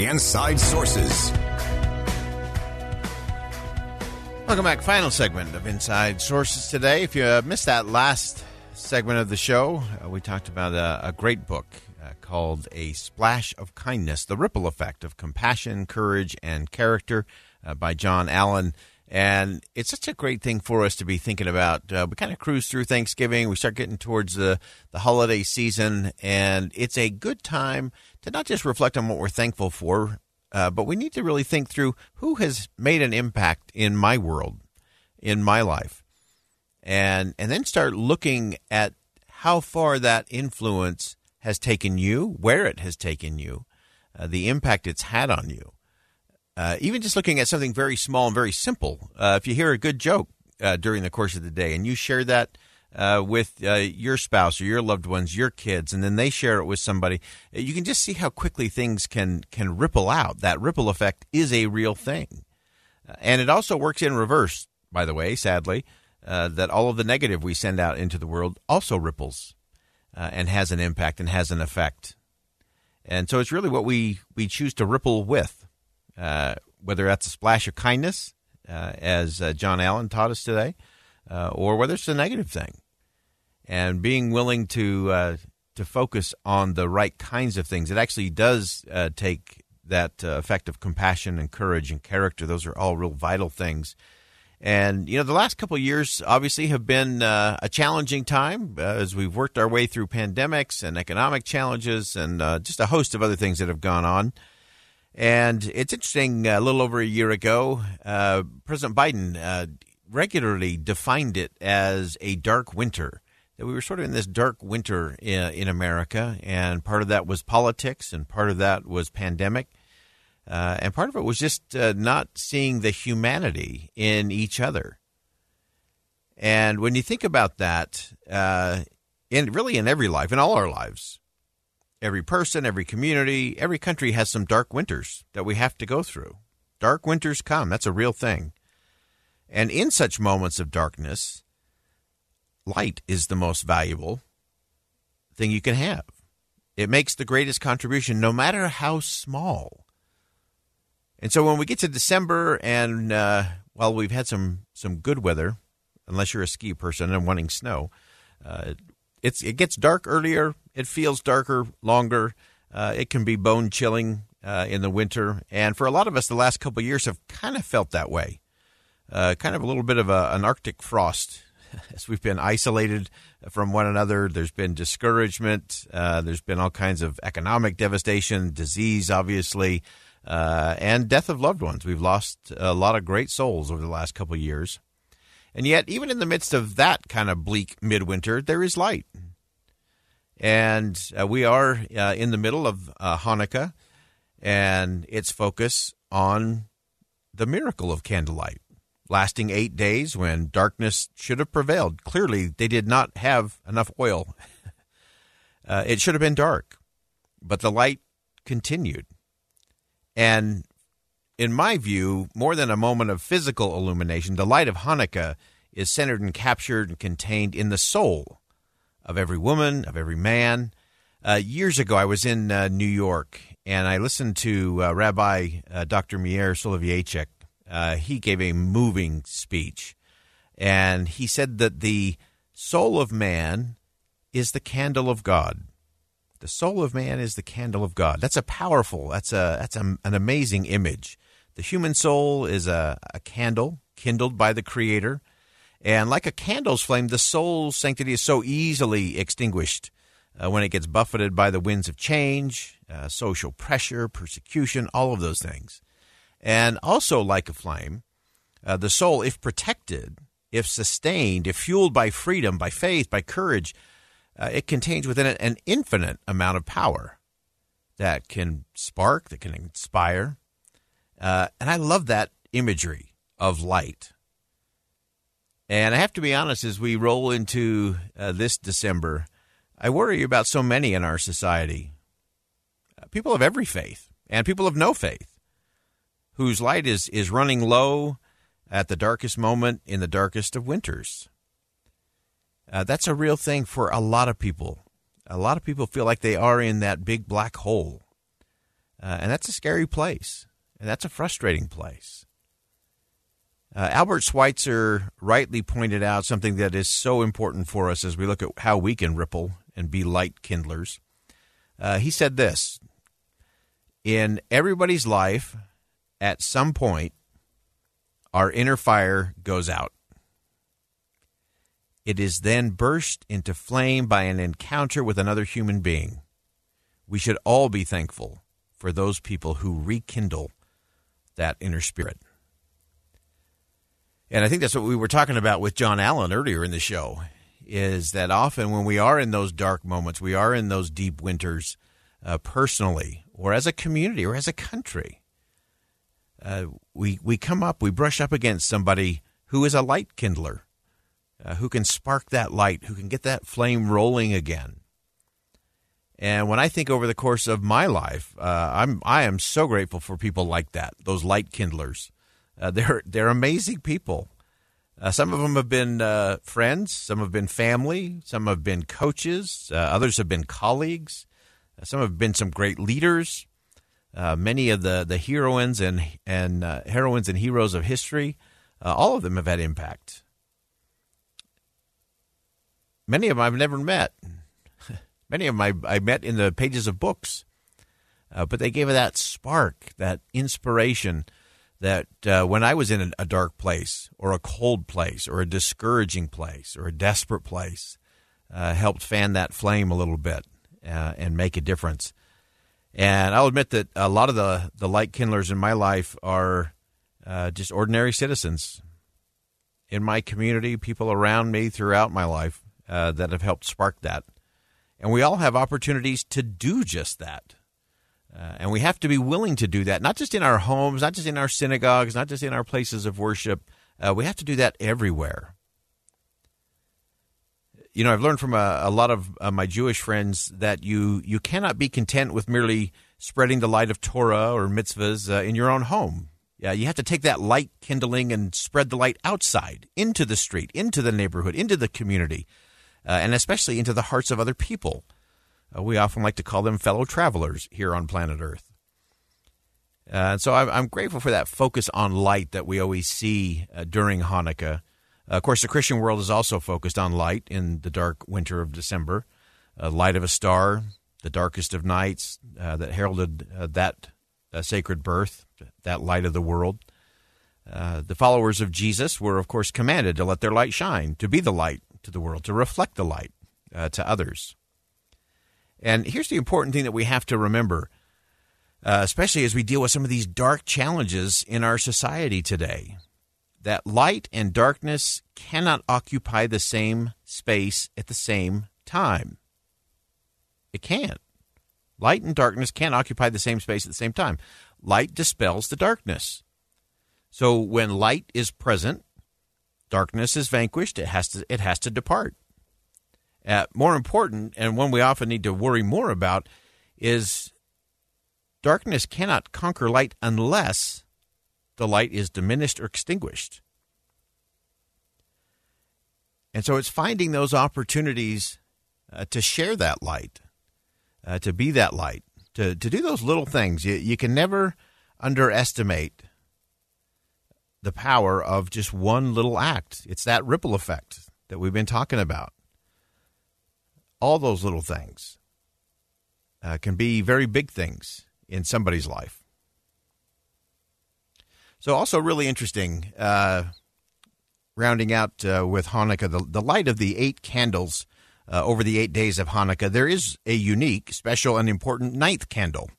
Inside Sources. Welcome back. Final segment of Inside Sources today. If you missed that last segment of the show, uh, we talked about a, a great book uh, called A Splash of Kindness The Ripple Effect of Compassion, Courage, and Character uh, by John Allen. And it's such a great thing for us to be thinking about. Uh, we kind of cruise through Thanksgiving. We start getting towards the, the holiday season, and it's a good time to not just reflect on what we're thankful for, uh, but we need to really think through who has made an impact in my world, in my life, and and then start looking at how far that influence has taken you, where it has taken you, uh, the impact it's had on you. Uh, even just looking at something very small and very simple. Uh, if you hear a good joke uh, during the course of the day and you share that uh, with uh, your spouse or your loved ones, your kids, and then they share it with somebody, you can just see how quickly things can can ripple out. That ripple effect is a real thing, and it also works in reverse. By the way, sadly, that all of the negative we send out into the world also ripples and has an impact and has an effect. And so it's really what we, we choose to ripple with. Uh, whether that's a splash of kindness, uh, as uh, John Allen taught us today, uh, or whether it's a negative thing. And being willing to uh, to focus on the right kinds of things, it actually does take that effect of compassion and courage and character. Those are all real vital things. And you know, the last couple years obviously have been uh, a challenging time uh, as we've worked our way through pandemics and economic challenges and uh, just a host of other things that have gone on. And it's interesting, a little over a year ago, uh, President Biden uh, regularly defined it as a dark winter. That we were sort of in this dark winter in, in America, and part of that was politics, and part of that was pandemic, uh, and part of it was just uh, not seeing the humanity in each other. And when you think about that, uh, in really in every life, in all our lives, Every person, every community, every country has some dark winters that we have to go through. Dark winters come. That's a real thing. And in such moments of darkness, light is the most valuable thing you can have. It makes the greatest contribution, no matter how small. And so when we get to December, and uh, well, we've had some some good weather, unless you're a ski person and wanting snow, uh, it's it gets dark earlier. It feels darker longer. Uh, it can be bone chilling uh, in the winter, and for a lot of us, the last couple years have kind of felt that way. Uh, kind of a little bit of a, an Arctic frost as we've been isolated from one another. There's been discouragement. Uh, there's been all kinds of economic devastation, disease, obviously, uh, and death of loved ones. We've lost a lot of great souls over the last couple years. And yet, even in the midst of that kind of bleak midwinter, there is light. And uh, we are uh, in the middle of uh, Hanukkah and its focus on the miracle of candlelight, lasting eight days when darkness should have prevailed. Clearly, they did not have enough oil. Uh, it should have been dark, but the light continued. And in my view, more than a moment of physical illumination, the light of Hanukkah is centered and captured and contained in the soul of every woman, of every man. Uh, years ago, I was in uh, New York and I listened to uh, Rabbi uh, Dr. Meir Soloveitchik. Uh, he gave a moving speech, and he said that the soul of man is the candle of God. The soul of man is the candle of God. That's a powerful, that's a that's a, an amazing image. The human soul is a, a candle kindled by the Creator. And like a candle's flame, the soul's sanctity is so easily extinguished uh, when it gets buffeted by the winds of change, uh, social pressure, persecution, all of those things. And also, like a flame, uh, the soul, if protected, if sustained, if fueled by freedom, by faith, by courage, uh, it contains within it an infinite amount of power that can spark, that can inspire. Uh, and I love that imagery of light. And I have to be honest, as we roll into uh, this December, I worry about so many in our society. Uh, people of every faith and people of no faith whose light is, is running low at the darkest moment in the darkest of winters. Uh, that's a real thing for a lot of people. A lot of people feel like they are in that big black hole. Uh, and that's a scary place. And that's a frustrating place. Uh, Albert Schweitzer rightly pointed out something that is so important for us as we look at how we can ripple and be light kindlers. Uh, he said this In everybody's life, at some point, our inner fire goes out. It is then burst into flame by an encounter with another human being. We should all be thankful for those people who rekindle that inner spirit. And I think that's what we were talking about with John Allen earlier in the show is that often when we are in those dark moments, we are in those deep winters uh, personally or as a community or as a country, uh, we, we come up, we brush up against somebody who is a light kindler, uh, who can spark that light, who can get that flame rolling again. And when I think over the course of my life, uh, I'm I am so grateful for people like that, those light kindlers. Uh, they're they're amazing people. Uh, some of them have been uh, friends, some have been family, some have been coaches, uh, others have been colleagues, uh, some have been some great leaders. Uh, many of the, the heroines and and heroines and heroes of history, all of them have had impact. Many of them I've never met. Many of them I, I met in the pages of books, but they gave that spark, that inspiration that uh, when I was in a, dark place or a cold place or a discouraging place or a desperate place, uh, helped fan that flame a little bit uh, and make a difference. And I'll admit that a lot of the, the light kindlers in my life are uh, just ordinary citizens in my community, people around me throughout my life uh, that have helped spark that. And we all have opportunities to do just that. Uh, and we have to be willing to do that, not just in our homes, not just in our synagogues, not just in our places of worship. Uh, we have to do that everywhere. You know, I've learned from a, a lot of uh, my Jewish friends that you, you cannot be content with merely spreading the light of Torah or mitzvahs uh, in your own home. Yeah, you have to take that light kindling and spread the light outside, into the street, into the neighborhood, into the community, uh, and especially into the hearts of other people. Uh, we often like to call them fellow travelers here on planet Earth. Uh, so I'm, I'm, grateful for that focus on light that we always see uh, during Hanukkah. Uh, of course, the Christian world is also focused on light in the dark winter of December. Uh, light of a star, the darkest of nights, uh, that heralded that sacred birth, that light of the world. the followers of Jesus were, of course, commanded to let their light shine, to be the light to the world, to reflect the light to others. And here's the important thing that we have to remember, uh, especially as we deal with some of these dark challenges in our society today that light and darkness cannot occupy the same space at the same time. It can't. Light and darkness can't occupy the same space at the same time. Light dispels the darkness. So when light is present, darkness is vanquished. It has to it has to depart. Uh, more important, and one we often need to worry more about, is darkness cannot conquer light unless the light is diminished or extinguished. And so it's finding those opportunities uh, to share that light, uh, to be that light, to, to do those little things. You, you can never underestimate the power of just one little act. It's that ripple effect that we've been talking about all those little things. uh, can be very big things in somebody's life. So, also really interesting, uh, rounding out uh, with Hanukkah, the, the light of the eight candles uh, over the eight days of Hanukkah, there is a unique, special, and important ninth candle,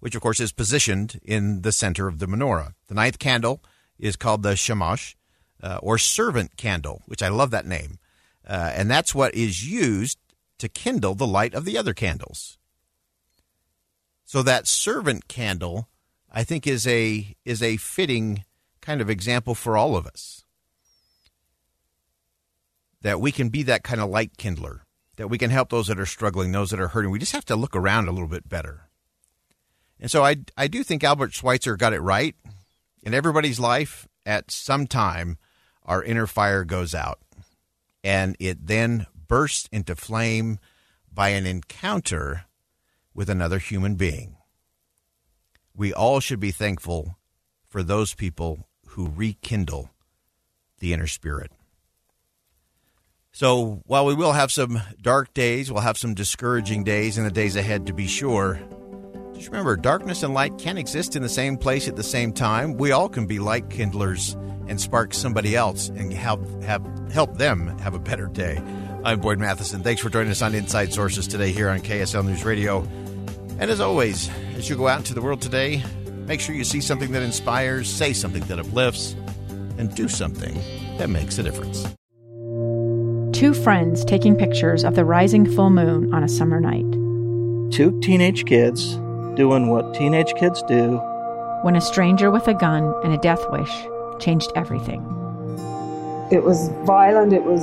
which of course is positioned in the center of the menorah. The ninth candle is called the shamash, uh, or servant candle, which I love that name. Uh, and that's what is used to kindle the light of the other candles. So that servant candle, I think, is a is a fitting kind of example for all of us. That we can be that kind of light kindler, that we can help those that are struggling, those that are hurting. We just have to look around a little bit better. And so I, I do think Albert Schweitzer got it right. In everybody's life, at some time, our inner fire goes out and it then bursts into flame by an encounter with another human being. We all should be thankful for those people who rekindle the inner spirit. So, while we will have some dark days, we'll have some discouraging days in the days ahead to be sure. Just remember, darkness and light can exist in the same place at the same time. We all can be light kindlers and spark somebody else and help have help them have a better day. I'm Boyd Matheson. Thanks for joining us on Inside Sources today here on KSL News Radio. And as always, as you go out into the world today, make sure you see something that inspires, say something that uplifts, and do something that makes a difference. Two friends taking pictures of the rising full moon on a summer night. Two teenage kids doing what teenage kids do. When a stranger with a gun and a death wish changed everything. It was violent, it was